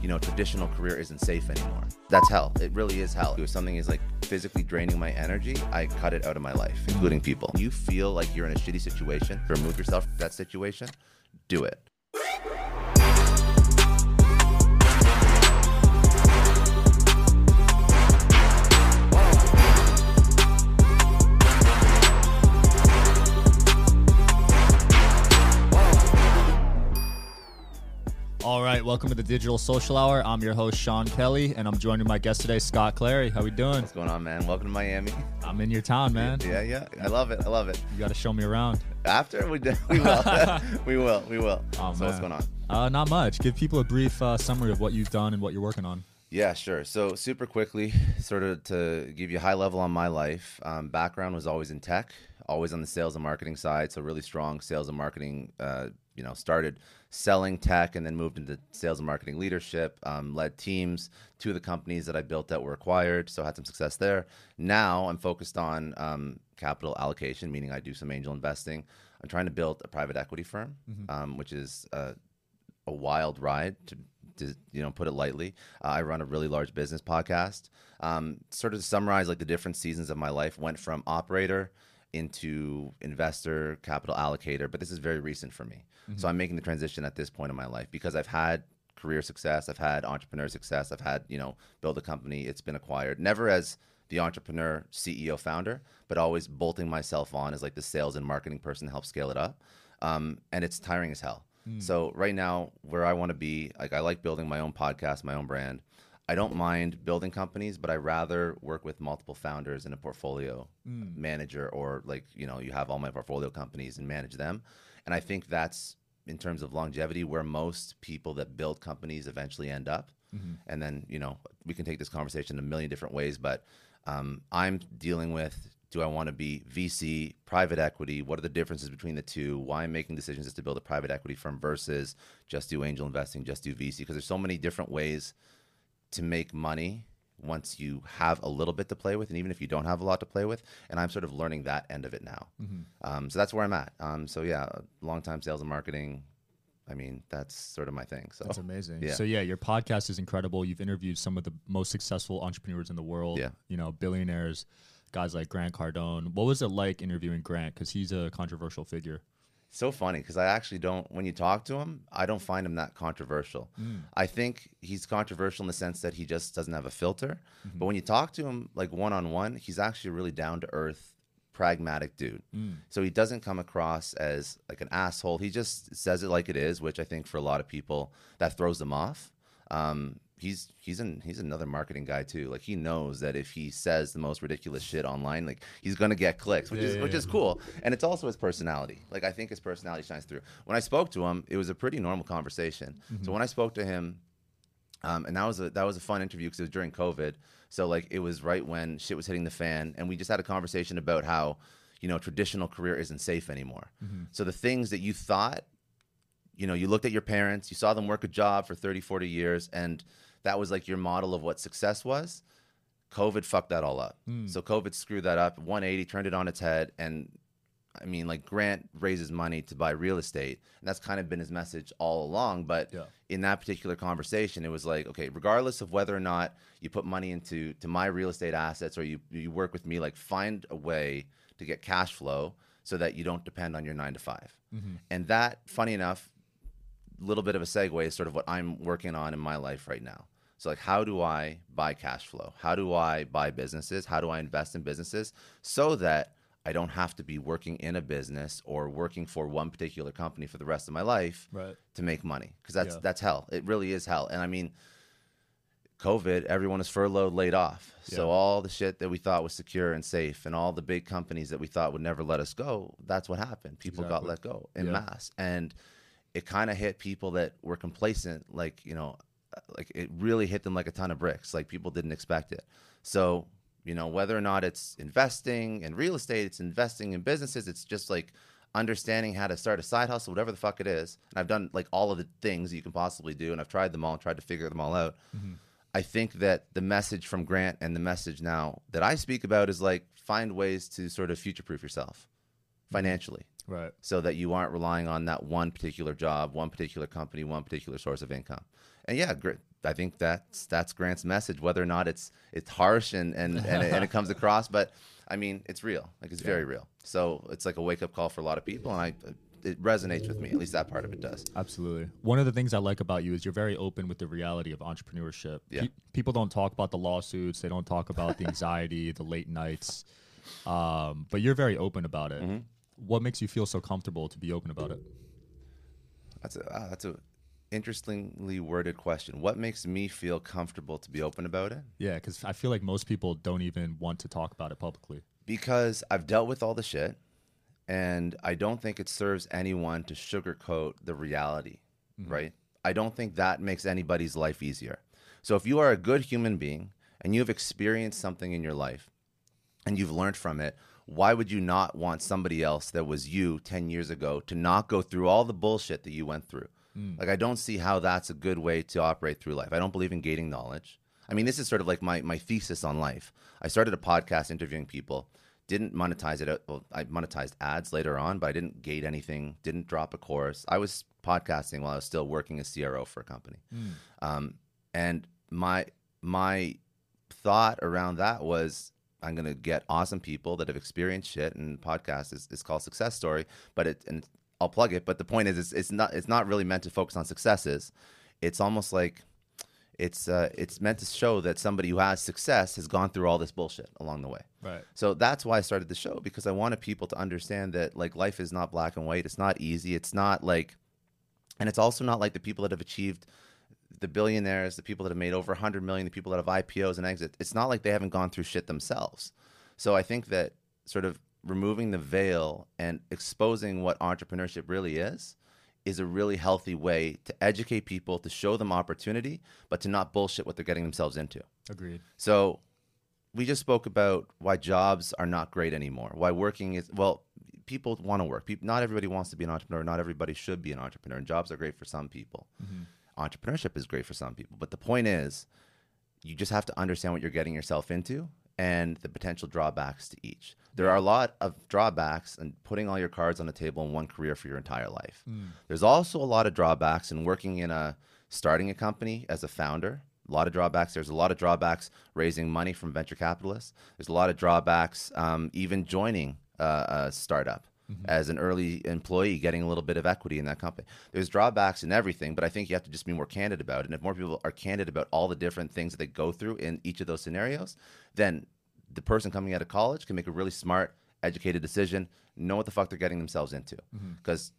you know, traditional career isn't safe anymore. That's hell. It really is hell. If something is like physically draining my energy, I cut it out of my life, including people. You feel like you're in a shitty situation, remove yourself from that situation, do it. All right, welcome to the Digital Social Hour. I'm your host Sean Kelly, and I'm joined with my guest today, Scott Clary. How we doing? What's going on, man? Welcome to Miami. I'm in your town, man. Yeah, yeah. I love it. I love it. You got to show me around. After we do, we will. we will. We will. Oh, so what's going on? Uh, not much. Give people a brief uh, summary of what you've done and what you're working on. Yeah, sure. So, super quickly, sort of to give you a high level on my life, um, background was always in tech, always on the sales and marketing side. So, really strong sales and marketing. Uh, you know, started selling tech and then moved into sales and marketing leadership. Um, led teams. Two of the companies that I built that were acquired, so had some success there. Now I'm focused on um, capital allocation, meaning I do some angel investing. I'm trying to build a private equity firm, um, which is uh, a wild ride to, to you know put it lightly. Uh, I run a really large business podcast. Um, sort of to summarize like the different seasons of my life went from operator into investor, capital allocator, but this is very recent for me. So I'm making the transition at this point in my life because I've had career success, I've had entrepreneur success, I've had, you know, build a company, it's been acquired. Never as the entrepreneur, CEO, founder, but always bolting myself on as like the sales and marketing person to help scale it up. Um, and it's tiring as hell. So right now, where I want to be, like I like building my own podcast, my own brand. I don't mind building companies, but I rather work with multiple founders in a portfolio manager, or like you know, you have all my portfolio companies and manage them. And I think that's in terms of longevity where most people that build companies eventually end up. And then you know, we can take this conversation a million different ways, but um, I'm dealing with do I want to be VC, private equity? What are the differences between the two? Why I'm making decisions is to build a private equity firm versus just do angel investing, just do VC? Because there's so many different ways to make money once you have a little bit to play with, and even if you don't have a lot to play with. And I'm sort of learning that end of it now. Um, so that's where I'm at. Um, so yeah, long time sales and marketing. I mean, that's sort of my thing. So That's amazing. Yeah. So yeah, your podcast is incredible. You've interviewed some of the most successful entrepreneurs in the world. Yeah. You know, billionaires, guys like Grant Cardone. What was it like interviewing Grant? Because he's a controversial figure. So funny because I actually don't. When you talk to him, I don't find him that controversial. Mm. I think he's controversial in the sense that he just doesn't have a filter. Mm-hmm. But when you talk to him like one on one, he's actually a really down to earth, pragmatic dude. Mm. So he doesn't come across as like an asshole. He just says it like it is, which I think for a lot of people that throws them off. Um, he's he's an he's another marketing guy too. Like he knows that if he says the most ridiculous shit online, like he's gonna get clicks, which Yeah, is yeah, which yeah. is cool. And it's also his personality. Like I think his personality shines through. When I spoke to him, it was a pretty normal conversation. So when I spoke to him, um, and that was a that was a fun interview because it was during COVID. So like it was right when shit was hitting the fan, and we just had a conversation about how you know traditional career isn't safe anymore. So the things that you thought, you know, you looked at your parents, you saw them work a job for 30, 40 years, and that was like your model of what success was. COVID fucked that all up. Hmm. So COVID screwed that up, 180, turned it on its head, and I mean, like Grant raises money to buy real estate, and that's kind of been his message all along. But Yeah. in that particular conversation, it was like, okay, regardless of whether or not you put money into to my real estate assets or you you work with me, like find a way to get cash flow so that you don't depend on your nine to 5 mm-hmm. And that, funny enough, little bit of a segue is sort of what I'm working on in my life right now. So like how do I buy cash flow? How do I buy businesses? How do I invest in businesses so that I don't have to be working in a business or working for one particular company for the rest of my life Right. to make money because that's Yeah. that's hell. It really is hell. And I mean COVID, everyone is furloughed, laid off. So all the shit that we thought was secure and safe and all the big companies that we thought would never let us go, that's what happened. People got let go in Yeah. mass. And it kind of hit people that were complacent, like, you know, like it really hit them like a ton of bricks. Like people didn't expect it. So, you know, whether or not it's investing in real estate, it's investing in businesses, it's just like understanding how to start a side hustle, whatever the fuck it is. And I've done like all of the things you can possibly do, and I've tried them all and tried to figure them all out. Mm-hmm. I think that the message from Grant and the message now that I speak about is like find ways to sort of future proof yourself mm-hmm. financially Right. so that you aren't relying on that one particular job, one particular company, one particular source of income. And yeah, I think that's that's Grant's message, whether or not it's it's harsh and and and, it, and it comes across, but I mean it's real, like it's very real. So it's like a wake up call for a lot of people, and I it resonates with me. At least that part of it does. Absolutely. One of the things I like about you is you're very open with the reality of entrepreneurship. Yeah. Pe- people don't talk about the lawsuits. They don't talk about the anxiety, the late nights. Um, but you're very open about it. What makes you feel so comfortable to be open about it? That's a ah, that's a interestingly worded question. What makes me feel comfortable to be open about it? Yeah, because I feel like most people don't even want to talk about it publicly. because I've dealt with all the shit, and I don't think it serves anyone to sugarcoat the reality, right? I don't think that makes anybody's life easier. So if you are a good human being and you've experienced something in your life and you've learned from it, why would you not want somebody else that was you 10 years ago to not go through all the bullshit that you went through? Mm. Like, I don't see how that's a good way to operate through life. I don't believe in gating knowledge. I mean, this is sort of like my, my thesis on life. I started a podcast interviewing people, didn't monetize it. Uh, well, I monetized ads later on, but I didn't gate anything, didn't drop a course. I was podcasting while I was still working as CRO for a company. Mm. Um, and my my thought around that was I'm gonna get awesome people that have experienced shit, and podcast is, is called Success Story. But it and I'll plug it. But the point is, it's, it's not it's not really meant to focus on successes. It's almost like it's uh, it's meant to show that somebody who has success has gone through all this bullshit along the way. Right. So that's why I started the show because I wanted people to understand that like life is not black and white. It's not easy. It's not like, and it's also not like the people that have achieved the billionaires, the people that have made over 100 million, the people that have IPOs and exits. It's not like they haven't gone through shit themselves. So I think that sort of removing the veil and exposing what entrepreneurship really is is a really healthy way to educate people, to show them opportunity, but to not bullshit what they're getting themselves into. Agreed. So we just spoke about why jobs are not great anymore. Why working is well, people want to work. People, not everybody wants to be an entrepreneur. Not everybody should be an entrepreneur. And jobs are great for some people. Mm-hmm. Entrepreneurship is great for some people. But the point is, you just have to understand what you're getting yourself into and the potential drawbacks to each. There are a lot of drawbacks in putting all your cards on the table in one career for your entire life. There's also a lot of drawbacks in working in a starting a company as a founder. A lot of drawbacks. There's a lot of drawbacks raising money from venture capitalists. There's a lot of drawbacks um, even joining uh, a startup Mm-hmm. as an early employee, getting a little bit of equity in that company. There's drawbacks in everything, but I think you have to just be more candid about it. And if more people are candid about all the different things that they go through in each of those scenarios, then the person coming out of college can make a really smart, educated decision, know what the fuck they're getting themselves into. Mm-hmm. Because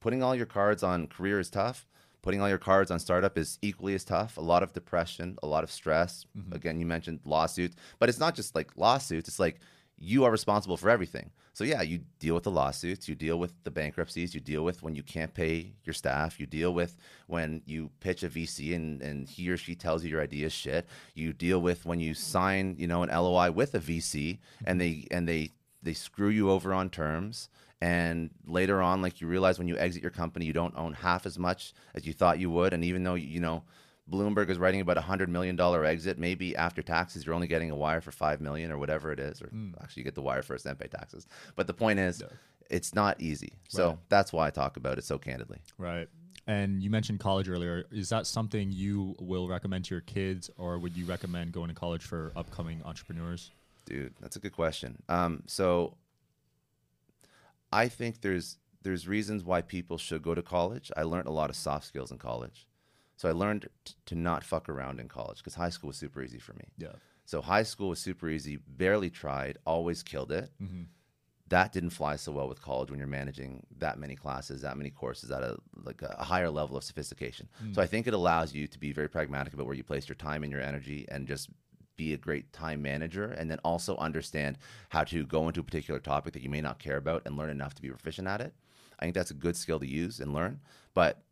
putting all your cards on career is tough. Putting all your cards on startup is equally as tough. A lot of depression, a lot of stress. Mm-hmm. Again, you mentioned lawsuits, but it's not just like lawsuits. It's like you are responsible for everything. So yeah, you deal with the lawsuits, you deal with the bankruptcies, you deal with when you can't pay your staff, you deal with when you pitch a VC and, and he or she tells you your idea is shit. You deal with when you sign, you know, an LOI with a VC and they and they they screw you over on terms and later on like you realize when you exit your company you don't own half as much as you thought you would and even though you know bloomberg is writing about a hundred million dollar exit maybe after taxes you're only getting a wire for five million or whatever it is or actually you get the wire first then pay taxes but the point is it's not easy so Right. that's why i talk about it so candidly Right. And you mentioned college earlier. Is that something you will recommend to your kids, or would you recommend going to college for upcoming entrepreneurs? Dude, that's a good question. Um, so I think there's there's reasons why people should go to college. I learned a lot of soft skills in college. So I learned t- to not fuck around in college because high school was super easy for me. Yeah. So high school was super easy, barely tried, always killed it. Mm-hmm. That didn't fly so well with college when you're managing that many classes, that many courses at a like a higher level of sophistication. Mm. So I think it allows you to be very pragmatic about where you place your time and your energy and just be a great time manager and then also understand how to go into a particular topic that you may not care about and learn enough to be proficient at it. I think that's a good skill to use and learn. But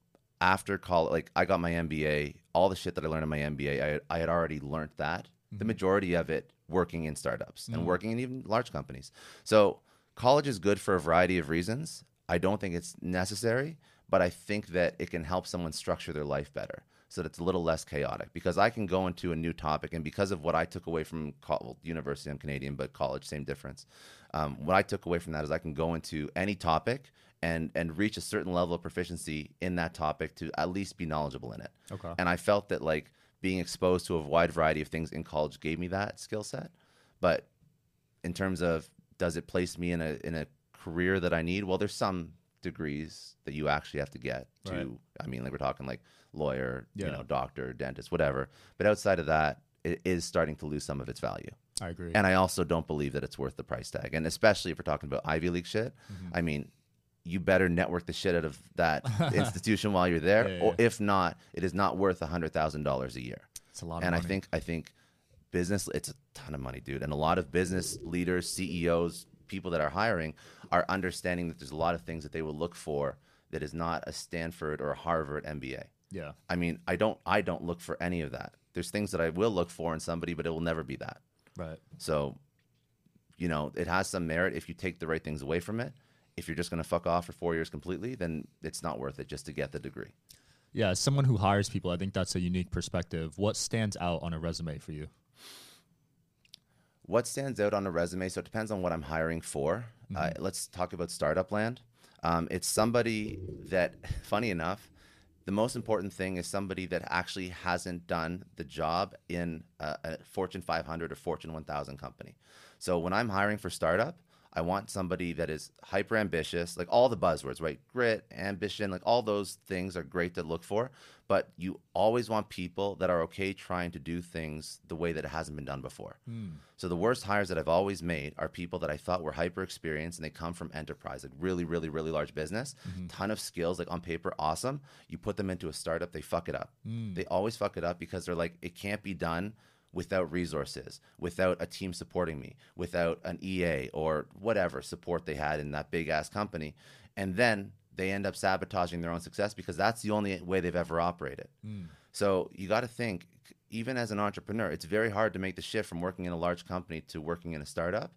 after college, like I got my MBA, all the shit that I learned in my MBA, I, I had already learned that. The mm-hmm. majority of it working in startups and mm-hmm. working in even large companies. So college is good for a variety of reasons. I don't think it's necessary, but I think that it can help someone structure their life better so that it's a little less chaotic. Because I can go into a new topic, and because of what I took away from well, university, I'm Canadian, but college, same difference. Um, what I took away from that is I can go into any topic and and reach a certain level of proficiency in that topic to at least be knowledgeable in it. Okay. And I felt that like being exposed to a wide variety of things in college gave me that skill set. But in terms of does it place me in a in a career that I need? Well, there's some degrees that you actually have to get to. Right. I mean, like we're talking like lawyer, Yeah. you know, doctor, dentist, whatever. But outside of that, it is starting to lose some of its value. I agree. And I also don't believe that it's worth the price tag. And especially if we're talking about Ivy League shit, Mm-hmm. I mean, you better network the shit out of that institution while you're there, Yeah, yeah, or if not, it is not worth a hundred thousand dollars a year. it's a lot of And I think I think business it's a ton of money, dude. And a lot of business leaders, CEOs, people that are hiring are understanding that there's a lot of things that they will look for that is not a Stanford or a Harvard MBA. Yeah, I mean, I don't I don't look for any of that. There's things that I will look for in somebody, but it will never be that. right. So, you know, it has some merit if you take the right things away from it. If you're just going to fuck off for four years completely, then it's not worth it just to get the degree. Yeah, as someone who hires people, I think that's a unique perspective. What stands out on a resume for you? What stands out on a resume? So it depends on what I'm hiring for. Uh, let's talk about startup land. Um, it's somebody that, funny enough, the most important thing is somebody that actually hasn't done the job in a, a Fortune 500 or Fortune 1000 company. So when I'm hiring for startup, I want somebody that is hyper ambitious, like all the buzzwords, right? Grit, ambition, like all those things are great to look for. But you always want people that are okay trying to do things the way that it hasn't been done before. Hmm. So the worst hires that I've always made are people that I thought were hyper experienced and they come from enterprise, like really, really, really large business, mm-hmm. ton of skills, like on paper, awesome. You put them into a startup, they fuck it up. Hmm. They always fuck it up because they're like, it can't be done without resources, without a team supporting me, without an EA or whatever support they had in that big ass company. And then they end up sabotaging their own success because that's the only way they've ever operated. Mm. So you got to think, even as an entrepreneur, it's very hard to make the shift from working in a large company to working in a startup.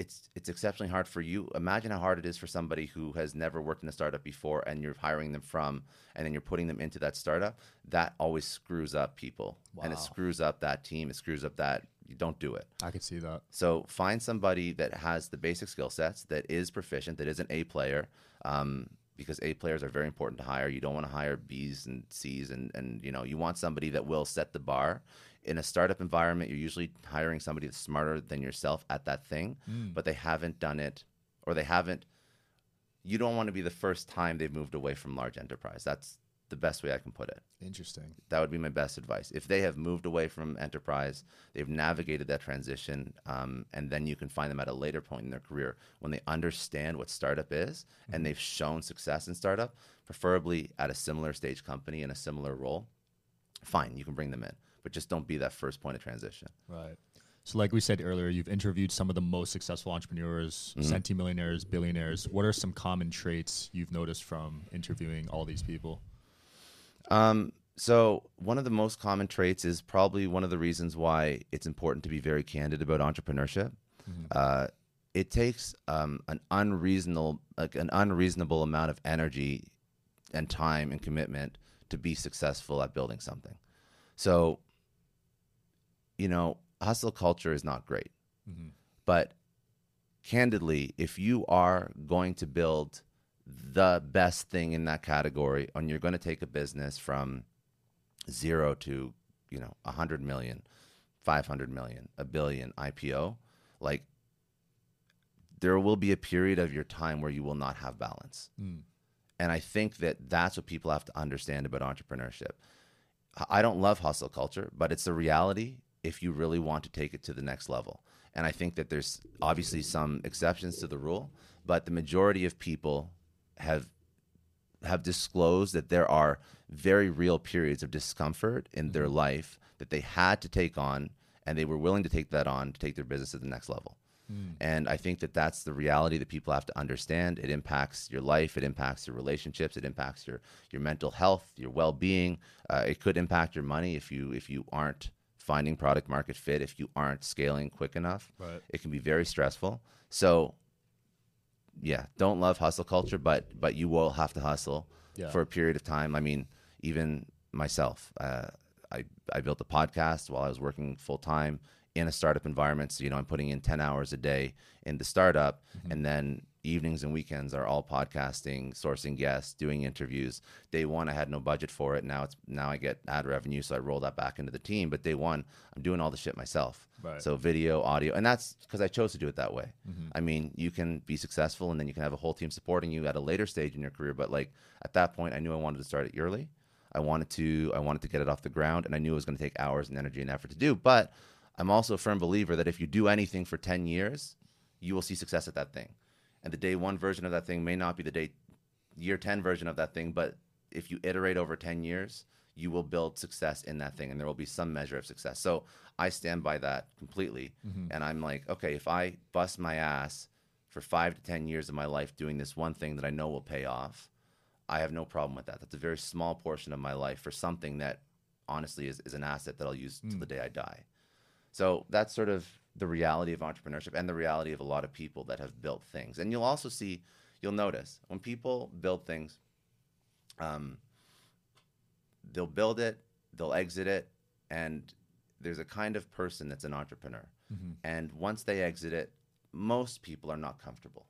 It's it's exceptionally hard for you. Imagine how hard it is for somebody who has never worked in a startup before, and you're hiring them from, and then you're putting them into that startup. That always screws up people, and it screws up that team. It screws up that. You don't do it. I can see that. So find somebody that has the basic skill sets, that is proficient, that is an A player, um, because A players are very important to hire. You don't want to hire Bs and Cs, and and you know you want somebody that will set the bar. In a startup environment, you're usually hiring somebody that's smarter than yourself at that thing, mm. but they haven't done it, or they haven't. You don't want to be the first time they've moved away from large enterprise. That's the best way I can put it. Interesting. That would be my best advice. If they have moved away from enterprise, they've navigated that transition, um, and then you can find them at a later point in their career when they understand what startup is and they've shown success in startup, preferably at a similar stage company in a similar role. Fine, you can bring them in, but just don't be that first point of transition. Right. So, like we said earlier, you've interviewed some of the most successful entrepreneurs, Mm-hmm. centimillionaires, billionaires. What are some common traits you've noticed from interviewing all these people? Um, so one of the most common traits is probably one of the reasons why it's important to be very candid about entrepreneurship. Uh, it takes um, an unreasonable, like an unreasonable amount of energy and time and commitment to be successful at building something. So, you know, hustle culture is not great, but candidly, if you are going to build the best thing in that category and you're going to take a business from zero to you know 100 million 500 million a billion ipo like there will be a period of your time where you will not have balance. Hmm. And i think that that's what people have to understand about entrepreneurship. I don't love hustle culture but it's a reality if you really want to take it to the next level. And i think that there's obviously some exceptions to the rule but the majority of people have have disclosed that there are very real periods of discomfort in their life that they had to take on and they were willing to take that on to take their business to the next level. And i think that that's the reality that people have to understand. It impacts your life it impacts your relationships it impacts your your mental health your well-being. Uh, it could impact your money if you if you aren't finding product market fit if you aren't scaling quick enough. Right. it can be very stressful. So yeah, don't love hustle culture, but but you will have to hustle Yeah. for a period of time. I mean, even myself, uh, I I built a podcast while I was working full time in a startup environment. So you know, I'm putting in ten hours a day in the startup, and then evenings and weekends are all podcasting, sourcing guests, doing interviews. Day one, I had no budget for it. Now it's now I get ad revenue, so I roll that back into the team. But day one, I'm doing all the shit myself. Right. So video, audio, and that's because I chose to do it that way. Mm-hmm. I mean, you can be successful, and then you can have a whole team supporting you at a later stage in your career. But like at that point, I knew I wanted to start it early. I wanted to I wanted to get it off the ground, and I knew it was going to take hours and energy and effort to do. But I'm also a firm believer that if you do anything for 10 years, you will see success at that thing. And the day one version of that thing may not be the day year 10 version of that thing, but if you iterate over 10 years, you will build success in that thing and there will be some measure of success. So I stand by that completely. Mm-hmm. And I'm like, okay, if I bust my ass for five to 10 years of my life doing this one thing that I know will pay off, I have no problem with that. That's a very small portion of my life for something that honestly is, is an asset that I'll use till mm. the day I die. So that's sort of the reality of entrepreneurship and the reality of a lot of people that have built things. And you'll also see, you'll notice when people build things, um, they'll build it, they'll exit it, and there's a kind of person that's an entrepreneur. And once they exit it, most people are not comfortable.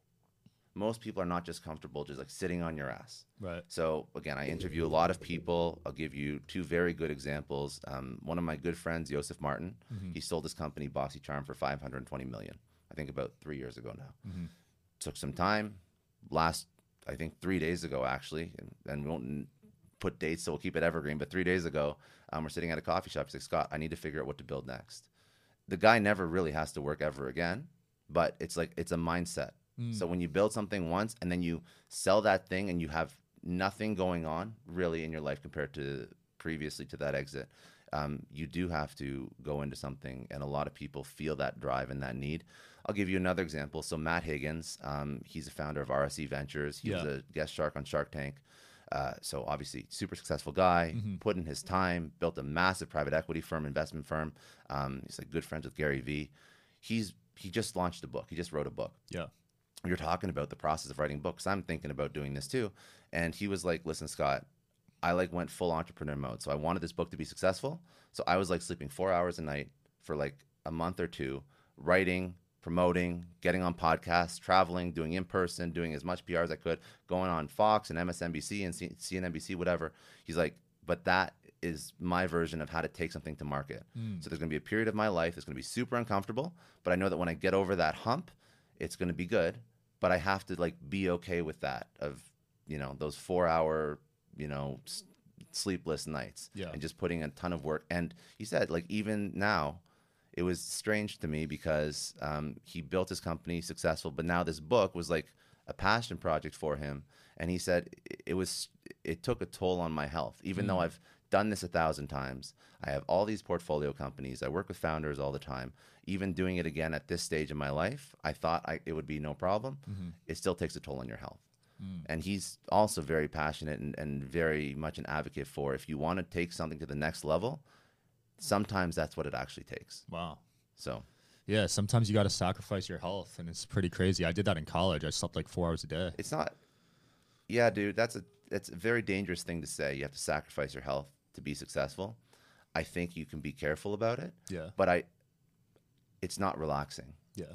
Most people are not just comfortable just like sitting on your ass. Right. So again, I interview a lot of people. I'll give you two very good examples. Um, one of my good friends, Joseph Martin, he sold his company Bossy Charm for 520 million. I think about three years ago now. Took some time. Last, I think three days ago actually, and, and we won't put dates, so we'll keep it evergreen. But three days ago, um, we're sitting at a coffee shop. He's like, Scott, I need to figure out what to build next. The guy never really has to work ever again, but it's like it's a mindset. So when you build something once and then you sell that thing and you have nothing going on really in your life compared to previously to that exit, um, you do have to go into something, and a lot of people feel that drive and that need. I'll give you another example. So Matt Higgins, um, he's a founder of RSE Ventures. He was a guest shark on Shark Tank. Uh, so obviously, super successful guy. Put in his time, built a massive private equity firm, investment firm. Um, he's like good friends with Gary Vee. He's he just launched a book. He just wrote a book Yeah. You're talking about the process of writing books. I'm thinking about doing this too. And he was like, listen, Scott, I like went full entrepreneur mode. So I wanted this book to be successful. So I was like sleeping four hours a night for like a month or two, writing, promoting, getting on podcasts, traveling, doing in person, doing as much PR as I could, going on Fox and MSNBC and C- CNBC, whatever. He's like, but that is my version of how to take something to market. Mm. So there's going to be a period of my life that's going to be super uncomfortable, but I know that when I get over that hump, it's going to be good. But I have to like be okay with that of you know those four hour you know s- sleepless nights Yeah. and just putting a ton of work. And he said like even now, it was strange to me because um, he built his company successful, but now this book was like a passion project for him. And he said it- it was it took a toll on my health, even though I've done this a thousand times. I have all these portfolio companies. I work with founders all the time. Even doing it again at this stage in my life, I thought I, it would be no problem. Mm-hmm. It still takes a toll on your health. Mm. And he's also very passionate and, and very much an advocate for if you want to take something to the next level, sometimes that's what it actually takes. Wow. So Yeah, sometimes you got to sacrifice your health, and it's pretty crazy. I did that in college. I slept like four hours a day. it's not, yeah, dude, that's a, that's a very dangerous thing to say. You have to sacrifice your health to be successful. I think you can be careful about it, Yeah. but I, it's not relaxing. Yeah.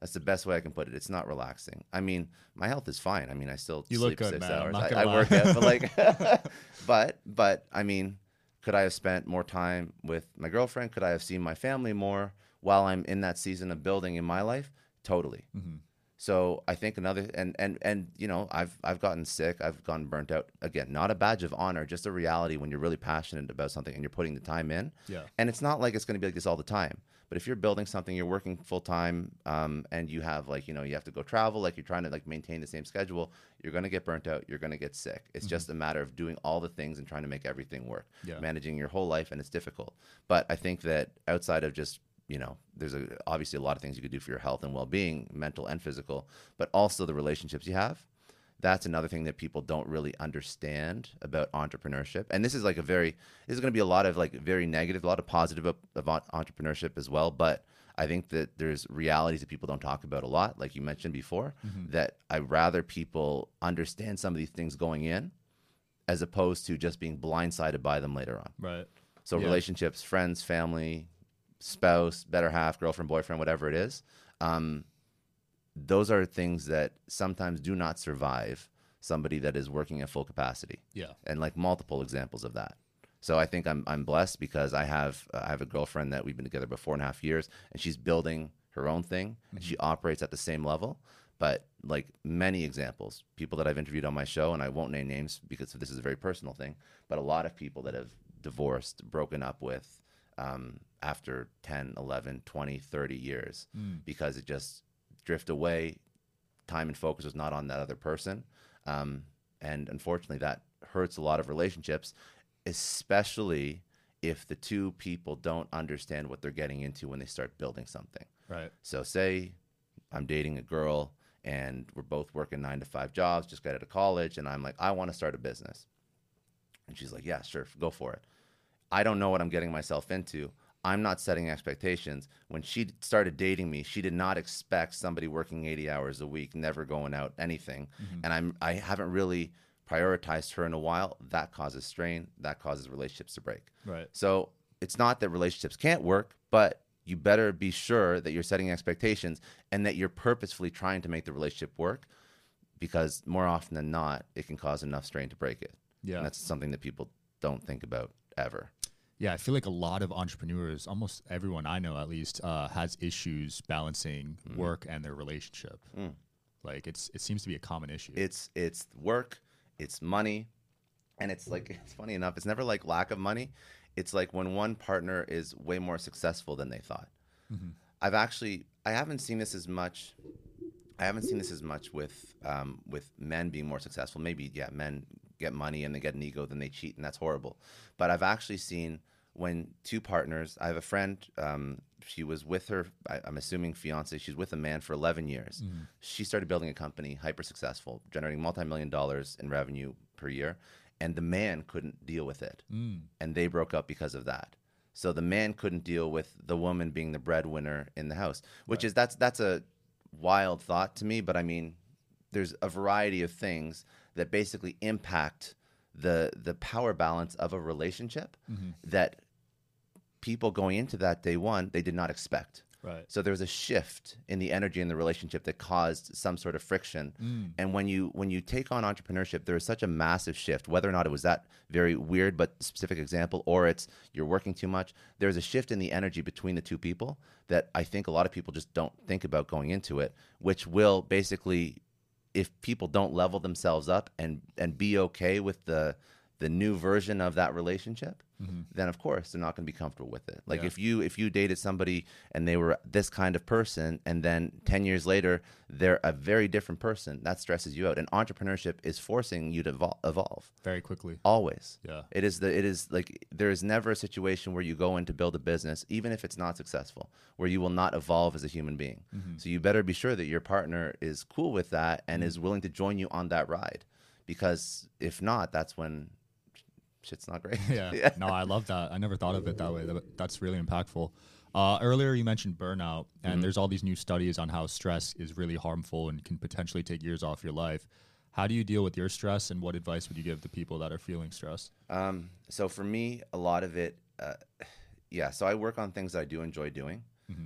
That's the best way I can put it. It's not relaxing. I mean, my health is fine. I mean, I still You look sleep good, six man. Hours. I, I work out, but like, but but I mean, could I have spent more time with my girlfriend? Could I have seen my family more while I'm in that season of building in my life? Totally. Mm-hmm. So I think another and and and you know I've I've gotten sick. I've gotten burnt out. Again, not a badge of honor, just a reality when you're really passionate about something and you're putting the time in. Yeah. And it's not like it's going to be like this all the time. But if you're building something, you're working full time, um, and you have like you know you have to go travel, like you're trying to like maintain the same schedule, you're going to get burnt out. You're going to get sick. It's just a matter of doing all the things and trying to make everything work, Yeah. managing your whole life, and it's difficult. But I think that outside of just you know, there's a, obviously a lot of things you could do for your health and well-being, mental and physical, but also the relationships you have. That's another thing that people don't really understand about entrepreneurship. And this is like a very, this is going to be a lot of like very negative, a lot of positive of, of entrepreneurship as well. But I think that there's realities that people don't talk about a lot, like you mentioned before, mm-hmm. that I rather people understand some of these things going in as opposed to just being blindsided by them later on. Right. So Yeah. relationships, friends, family, spouse, better half, girlfriend, boyfriend, whatever it is. Um, those are things that sometimes do not survive somebody that is working at full capacity Yeah. and like multiple examples of that. So I think I'm I'm blessed because I have uh, I have a girlfriend that we've been together about four and a half years, and she's building her own thing, and she operates at the same level. But like many examples, people that I've interviewed on my show, and I won't name names because this is a very personal thing, but a lot of people that have divorced, broken up with um, after 10, 11, 20, 30 years because it just drift away. Time and focus was not on that other person. Um, and unfortunately, that hurts a lot of relationships, especially if the two people don't understand what they're getting into when they start building something. Right. So, say I'm dating a girl and we're both working nine to five jobs, just got out of college, and I'm like, I want to start a business. And she's like, Yeah, sure, go for it. I don't know what I'm getting myself into. I'm not setting expectations. When she started dating me, she did not expect somebody working 80 hours a week, never going out anything. Mm-hmm. And I'm I haven't really prioritized her in a while. That causes strain. That causes relationships to break. Right. So it's not that relationships can't work, but you better be sure that you're setting expectations and that you're purposefully trying to make the relationship work because more often than not, it can cause enough strain to break it. Yeah. And that's something that people don't think about ever. Yeah, I feel like a lot of entrepreneurs, almost everyone I know at least, uh, has issues balancing Mm-hmm. work and their relationship. Mm. Like it's it seems to be a common issue. It's it's work, it's money, and it's like it's funny enough. It's never like lack of money. It's like when one partner is way more successful than they thought. I've actually I haven't seen this as much. I haven't seen this as much with um, with men being more successful. Maybe yeah, men get money and they get an ego, then they cheat, and that's horrible. But I've actually seen when two partners. I have a friend. Um, she was with her. I, I'm assuming fiance. She's with a man for 11 years. She started building a company, hyper successful, generating multi-million dollars in revenue per year, and the man couldn't deal with it, and they broke up because of that. So the man couldn't deal with the woman being the breadwinner in the house, which is that's that's a wild thought to me. But I mean, there's a variety of things that basically impact the the power balance of a relationship mm-hmm. that people going into that day one they did not expect. right. So there was a shift in the energy in the relationship that caused some sort of friction. Mm. And when you when you take on entrepreneurship, there is such a massive shift. Whether or not it was that very weird but specific example, or it's you're working too much, there's a shift in the energy between the two people that I think a lot of people just don't think about going into it, which will basically, if people don't level themselves up and and be okay with the the new version of that relationship, Mm-hmm. then of course they're not going to be comfortable with it. Like Yeah. if you if you dated somebody and they were this kind of person, and then ten years later they're a very different person, that stresses you out. And entrepreneurship is forcing you to evol- evolve Very quickly. always. Yeah. It is the it is like there is never a situation where you go in to build a business, even if it's not successful, where you will not evolve as a human being. Mm-hmm. So you better be sure that your partner is cool with that and mm-hmm. is willing to join you on that ride, because if not, that's when shit's not great. yeah. No, I love that. I never thought of it that way. That's really impactful. Uh, earlier, you mentioned burnout, and Mm-hmm. there's all these new studies on how stress is really harmful and can potentially take years off your life. How do you deal with your stress, and what advice would you give to people that are feeling stress? Um, so for me, a lot of it, uh, yeah. So I work on things that I do enjoy doing.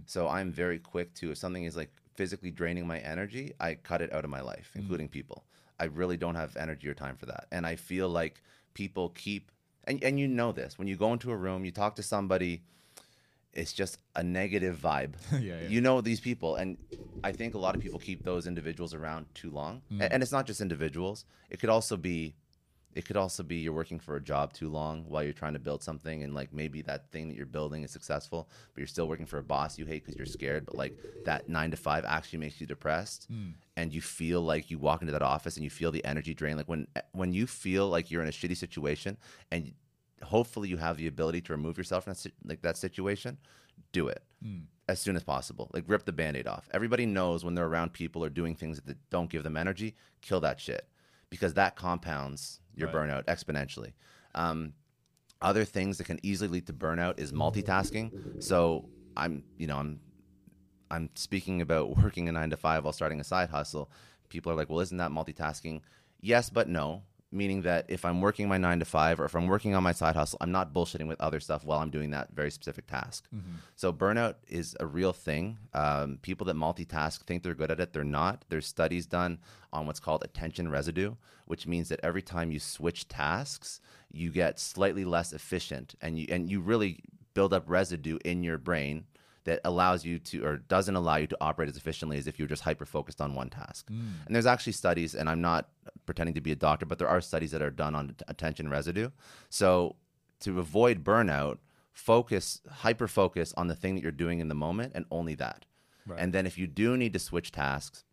So I'm very quick to if something is like physically draining my energy, I cut it out of my life, including people. I really don't have energy or time for that, and I feel like people keep and and you know this when you go into a room, you talk to somebody. It's just a negative vibe. Yeah, yeah. You know these people, and I think a lot of people keep those individuals around too long. A- mm. And it's not just individuals; it could also be it could also be you're working for a job too long while you're trying to build something and like maybe that thing that you're building is successful but you're still working for a boss you hate because you're scared but like that nine to five actually makes you depressed hmm. and you feel like you walk into that office and you feel the energy drain like when eh, when you feel like you're in a shitty situation and hopefully you have the ability to remove yourself from that, like that situation do it hmm. as soon as possible like rip the band-aid off. Everybody knows when they're around people or doing things that don't give them energy kill that shit because that compounds your Right. burnout exponentially. Um, other things that can easily lead to burnout is multitasking. So I'm, you know, I'm, I'm speaking about working a nine to five while starting a side hustle. People are like, well, isn't that multitasking? Yes, but no. Meaning that if I'm working my nine to five or if I'm working on my side hustle, I'm not bullshitting with other stuff while I'm doing that very specific task. So burnout is a real thing. Um, people that multitask think they're good at it. They're not. There's studies done on what's called attention residue, which means that every time you switch tasks, you get slightly less efficient, and you and you really build up residue in your brain that allows you to or doesn't allow you to operate as efficiently as if you're just hyper focused on one task. Hmm. And there's actually studies, and I'm not pretending to be a doctor, but there are studies that are done on attention residue. So to avoid burnout, focus, hyper focus on the thing that you're doing in the moment and only that. Right. And then if you do need to switch tasks,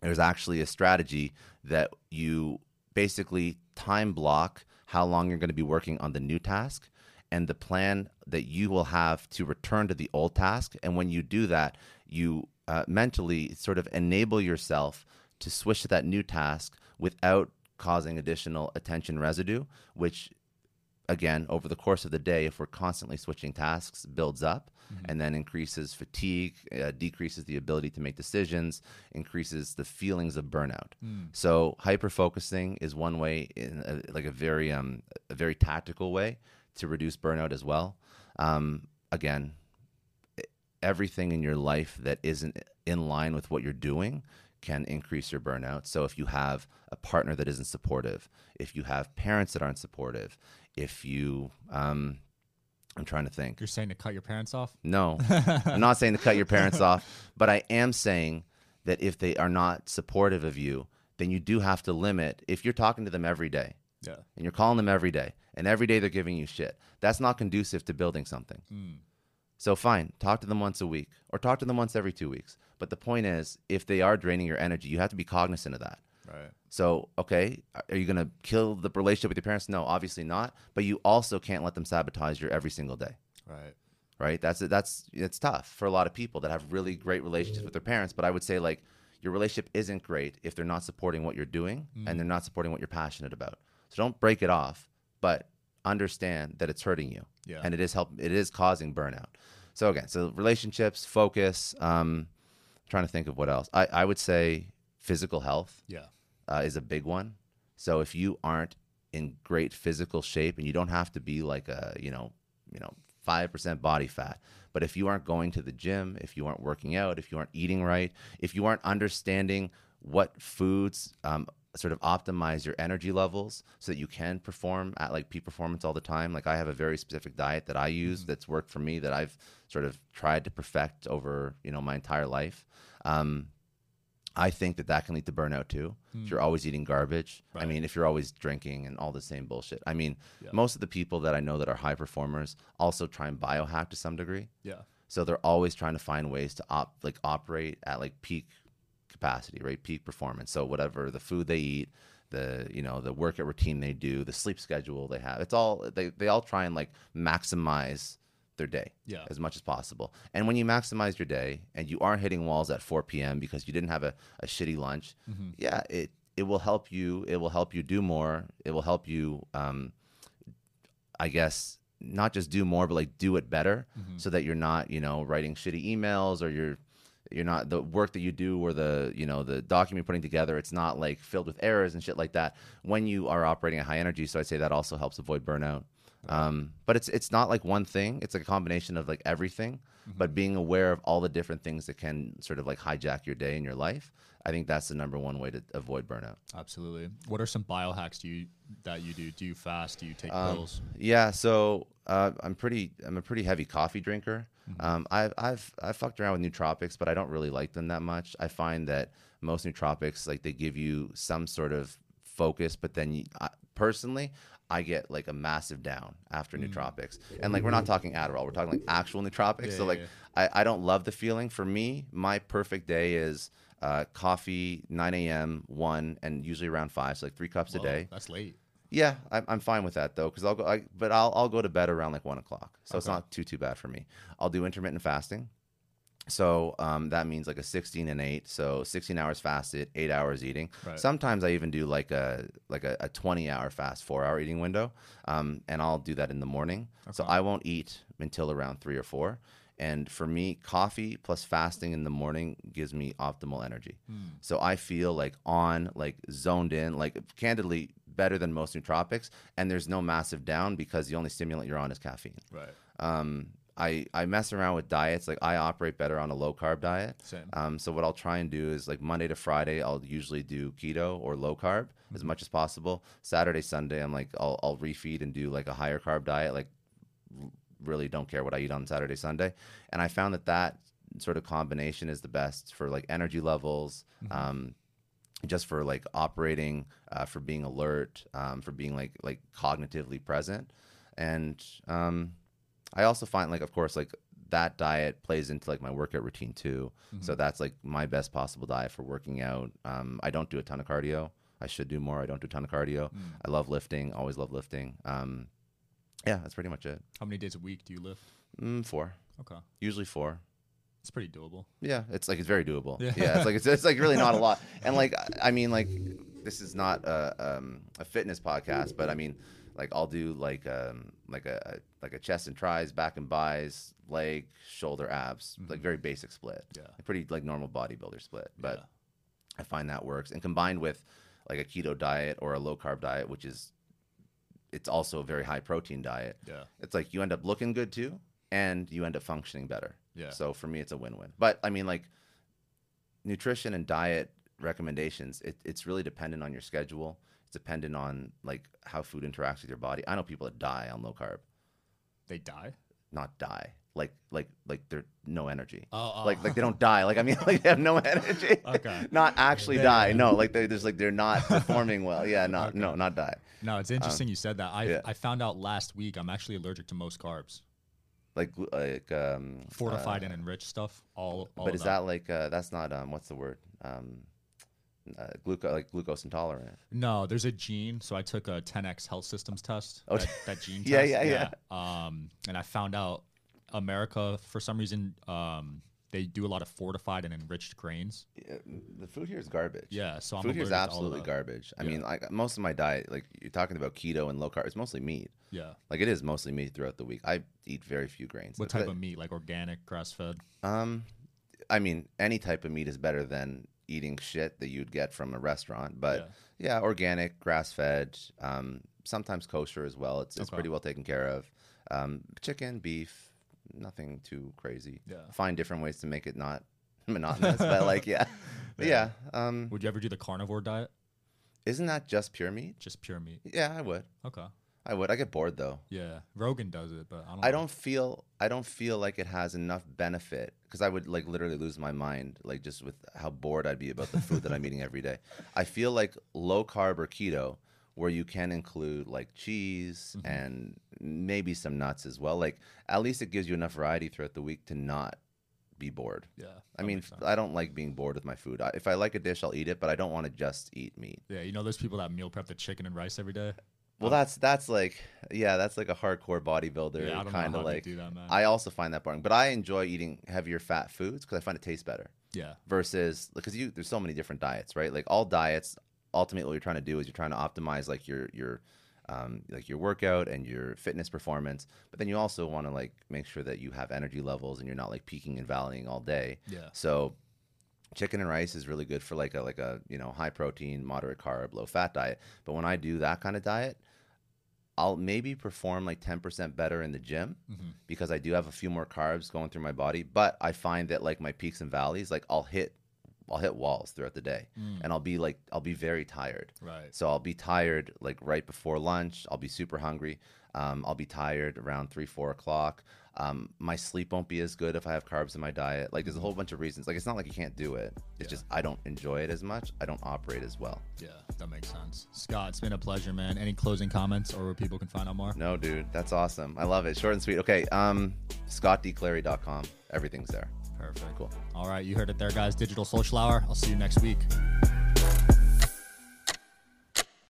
there's actually a strategy that you basically time block how long you're going to be working on the new task and the plan that you will have to return to the old task. And when you do that, you uh, mentally sort of enable yourself to switch to that new task without causing additional attention residue, which again over the course of the day if we're constantly switching tasks builds up and then increases fatigue uh, decreases the ability to make decisions increases the feelings of burnout. So hyper focusing is one way in a, like a very um a very tactical way to reduce burnout as well um again everything in your life that isn't in line with what you're doing can increase your burnout. So if you have a partner that isn't supportive, if you have parents that aren't supportive, if you, um, I'm trying to think. You're saying to cut your parents off? No, I'm not saying to cut your parents off, but I am saying that if they are not supportive of you, then you do have to limit. If you're talking to them every day Yeah. and you're calling them every day, and every day they're giving you shit, that's not conducive to building something. Hmm. So fine, talk to them once a week or talk to them once every two weeks. But the point is, if they are draining your energy, you have to be cognizant of that. Right. So, okay, are you going to kill the relationship with your parents? No, obviously not. But you also can't let them sabotage your every single day, Right. right? That's that's it's tough for a lot of people that have really great relationships with their parents. But I would say like your relationship isn't great if they're not supporting what you're doing and hmm. they're not supporting what you're passionate about. So don't break it off, but understand that it's hurting you Yeah. and it is help it is causing burnout. So again, so relationships, focus. Um, trying to think of what else. I, I would say physical health Yeah. uh, is a big one. So if you aren't in great physical shape, and you don't have to be like a you know you know five percent body fat, but if you aren't going to the gym, if you aren't working out, if you aren't eating right, if you aren't understanding what foods um, sort of optimize your energy levels so that you can perform at like peak performance all the time. Like I have a very specific diet that I use that's worked for me that I've sort of tried to perfect over you know my entire life. Um, I think that that can lead to burnout too. If you're always eating garbage, I mean, if you're always drinking and all the same bullshit. I mean, Yeah. most of the people that I know that are high performers also try and biohack to some degree. Yeah. So they're always trying to find ways to op like operate at like peak capacity, right? Peak performance. So whatever the food they eat, the you know the workout routine they do, the sleep schedule they have, it's all they they all try and like maximize their day Yeah. as much as possible. And when you maximize your day and you aren't hitting walls at 4 p.m. because you didn't have a, a shitty lunch, yeah, it it will help you. It will help you do more. It will help you, um, I guess, not just do more, but like do it better, so that you're not, you know, writing shitty emails or you're you're not the work that you do or the you know the document you're putting together it's not like filled with errors and shit like that when you are operating at high energy so i'd say that also helps avoid burnout um, but it's it's not like one thing it's like a combination of like everything but being aware of all the different things that can sort of like hijack your day and your life i think that's the number one way to avoid burnout Absolutely. What are some biohacks do you that you do? Do you fast? Do you take Um, pills? Yeah, so uh, I'm pretty. I'm a pretty heavy coffee drinker. Um, I've I've I've fucked around with nootropics, but I don't really like them that much. I find that most nootropics, like they give you some sort of focus, but then you, I, personally, I get like a massive down after nootropics. And like we're not talking Adderall, we're talking like actual nootropics. Yeah, so like yeah. I, I don't love the feeling. For me, my perfect day is uh, coffee, 9 a.m., one, and usually around five, so like three cups a day. That's late. Yeah, I'm, I'm fine with that though, because I'll go. I, but I'll I'll go to bed around like one o'clock, so it's not too too bad for me. I'll do intermittent fasting, so um, that means like a 16 and eight, so 16 hours fasted, eight hours eating. Right. Sometimes I even do like a like a, a 20 hour fast, four hour eating window, um, and I'll do that in the morning. So I won't eat until around three or four. And for me, coffee plus fasting in the morning gives me optimal energy. Hmm. So I feel like on, like zoned in, like candidly, better than most nootropics, and there's no massive down because the only stimulant you're on is caffeine. Right. Um, I, I mess around with diets. Like I operate better on a low carb diet. Same. Um, so what I'll try and do is like Monday to Friday, I'll usually do keto or low carb as much as possible. Saturday, Sunday, I'm like I'll, I'll refeed and do like a higher carb diet. Like really don't care what I eat on Saturday, Sunday. And I found that that sort of combination is the best for like energy levels. Um, just for like operating, uh, for being alert, um, for being like like cognitively present, and um, I also find like of course like that diet plays into like my workout routine too. So that's like my best possible diet for working out. Um, I don't do a ton of cardio. I should do more. I don't do a ton of cardio. I love lifting. Always love lifting. Um, yeah, that's pretty much it. How many days a week do you lift? Mm, four, Okay. usually four. It's pretty doable. Yeah, it's like it's very doable. Yeah. Yeah, it's like it's, it's like really not a lot. And like I mean like this is not a um, a fitness podcast, but I mean like I'll do like um like a, a like a chest and tries, back and buys, leg, shoulder, abs, like very basic split. Yeah. A pretty like normal bodybuilder split, but Yeah. I find that works. And combined with like a keto diet or a low carb diet, which is it's also a very high protein diet. Yeah. It's like you end up looking good too, and you end up functioning better. Yeah. So for me, it's a win-win. But I mean, like nutrition and diet recommendations, it, it's really dependent on your schedule. It's dependent on like how food interacts with your body. I know people that die on low carb, They die. not die, like like like they're no energy. Oh, oh. Like like they don't die. Like I mean, like they have no energy. Okay. Not actually die. yeah. No, like they just like they're not performing well. Yeah, not no, not die. No, it's um, interesting you said that. I yeah. I found out last week I'm actually allergic to most carbs, Like like um fortified uh, and enriched stuff. All, all but is that like uh, that's not um what's the word um uh, glucose like glucose intolerant No, there's a gene. So I took a 10x Health Systems test. Oh, that, that gene yeah, test. yeah, yeah. Um, and I found out America for some reason um they do a lot of fortified and enriched grains. yeah, the food here is garbage Yeah, so I'm food here is allergic to all of absolutely garbage i Yeah. mean like most of my diet like you're talking about keto and low carb it's mostly meat Yeah. like it is mostly meat throughout the week i eat very few grains What But- type of meat? Like organic, grass fed? um i mean any type of meat is better than eating shit that you'd get from a restaurant but yeah, organic grass fed um sometimes kosher as well it's, it's Okay. pretty well taken care of um chicken beef nothing too crazy Yeah. find different ways to make it not monotonous but like yeah But yeah um Would you ever do the carnivore diet? isn't that just pure meat Just pure meat. yeah i would Okay. i would i get bored though Yeah. Rogan does it, but I don't i know. don't feel i don't feel like it has enough benefit because i would like literally lose my mind like just with how bored i'd be about the food that i'm eating every day i feel like low carb or keto where you can include like cheese Mm-hmm. and maybe some nuts as well like at least it gives you enough variety throughout the week to not be bored Yeah. i mean i don't like being bored with my food I, if i like a dish i'll eat it but i don't want to just eat meat yeah, you know those people that meal prep the chicken and rice every day? well that's that's like yeah that's like a hardcore bodybuilder Yeah, kind of like that. I also find that boring, but I enjoy eating heavier fat foods because I find it tastes better. yeah. Versus because you there's so many different diets, right? Like all diets, ultimately what you're trying to do is you're trying to optimize like your your um, like your workout and your fitness performance, but then you also want to like make sure that you have energy levels and you're not like peaking and valleying all day. Yeah. So chicken and rice is really good for like a like a you know high protein, moderate carb, low fat diet. But when I do that kind of diet, I'll maybe perform like 10% better in the gym Mm-hmm. because I do have a few more carbs going through my body. But I find that like my peaks and valleys, like I'll hit, I'll hit walls throughout the day, and I'll be like, I'll be very tired. Right. So I'll be tired like right before lunch. I'll be super hungry. Um, I'll be tired around three, four o'clock. Um, my sleep won't be as good if I have carbs in my diet. Like there's a whole bunch of reasons. Like it's not like you can't do it. It's Yeah. just I don't enjoy it as much. I don't operate as well. Yeah, that makes sense. Scott, it's been a pleasure, man. Any closing comments or where people can find out more? No, dude, that's awesome. I love it. Short and sweet. Okay, um, scottdclary.com. Everything's there. Perfect. Cool. All right, you heard it there, guys. Digital Social Hour. I'll see you next week.